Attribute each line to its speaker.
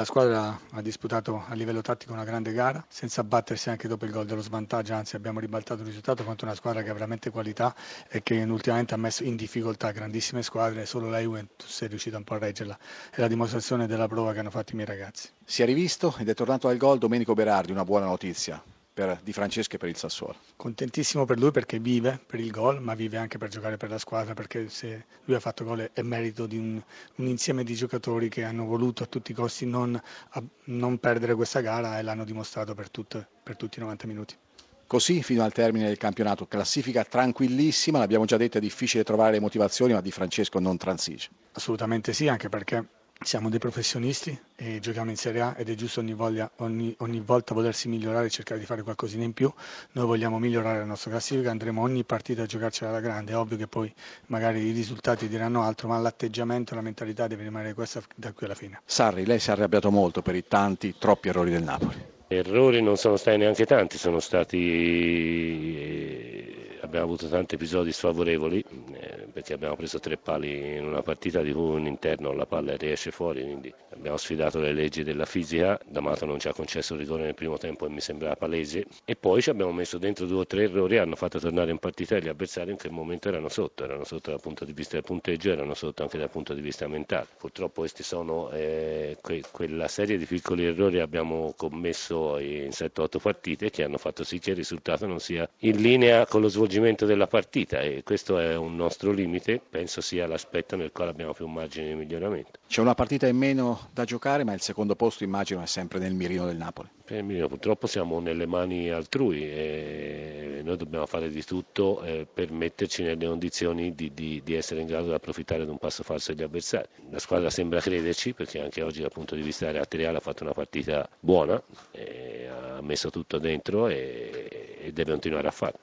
Speaker 1: La squadra ha disputato a livello tattico una grande gara, senza battersi anche dopo il gol dello svantaggio, anzi abbiamo ribaltato il risultato contro una squadra che ha veramente qualità e che ultimamente ha messo in difficoltà grandissime squadre, solo la Juventus è riuscita un po' a reggerla. È la dimostrazione della prova che hanno fatto i miei ragazzi.
Speaker 2: Si è rivisto ed è tornato al gol Domenico Berardi, una buona notizia per Di Francesco e per il Sassuolo.
Speaker 1: Contentissimo per lui perché vive per il gol, ma vive anche per giocare per la squadra, perché se lui ha fatto gol è merito di un, un insieme di giocatori che hanno voluto a tutti i costi non, a, non perdere questa gara e l'hanno dimostrato per, tutto, per tutti i 90 minuti.
Speaker 2: Così fino al termine del campionato, classifica tranquillissima, l'abbiamo già detto è difficile trovare le motivazioni, ma Di Francesco non transige.
Speaker 1: Assolutamente sì, anche perché siamo dei professionisti e giochiamo in Serie A ed è giusto ogni, voglia, ogni, ogni, volta volersi migliorare e cercare di fare qualcosina in più. Noi vogliamo migliorare la nostra classifica, andremo ogni partita a giocarcela alla grande. È ovvio che poi magari i risultati diranno altro, ma l'atteggiamento, la mentalità deve rimanere questa da qui alla fine.
Speaker 2: Sarri, lei si è arrabbiato molto per i tanti, troppi errori del Napoli.
Speaker 3: Errori non sono stati neanche tanti, sono stati abbiamo avuto tanti episodi sfavorevoli eh, perché abbiamo preso tre pali in una partita di cui un interno la palla riesce fuori, quindi abbiamo sfidato le leggi della fisica, D'Amato non ci ha concesso il rigore nel primo tempo e mi sembrava palese e poi ci abbiamo messo dentro due o tre errori hanno fatto tornare in partita gli avversari in quel momento erano sotto, erano sotto dal punto di vista del punteggio, erano sotto anche dal punto di vista mentale. Purtroppo questi sono eh, que- quella serie di piccoli errori che abbiamo commesso in 7-8 partite che hanno fatto sì che il risultato non sia in linea con lo svolgimento della partita e questo è un nostro limite, penso sia l'aspetto nel quale abbiamo più margine di miglioramento.
Speaker 2: C'è una partita in meno da giocare, ma il secondo posto immagino è sempre nel mirino del Napoli.
Speaker 3: Per mirino, purtroppo siamo nelle mani altrui e noi dobbiamo fare di tutto eh, per metterci nelle condizioni di, di, di, essere in grado di approfittare di un passo falso degli avversari. La squadra sembra crederci perché anche oggi dal punto di vista caratteriale ha fatto una partita buona, ha messo tutto dentro e, e deve continuare a farlo.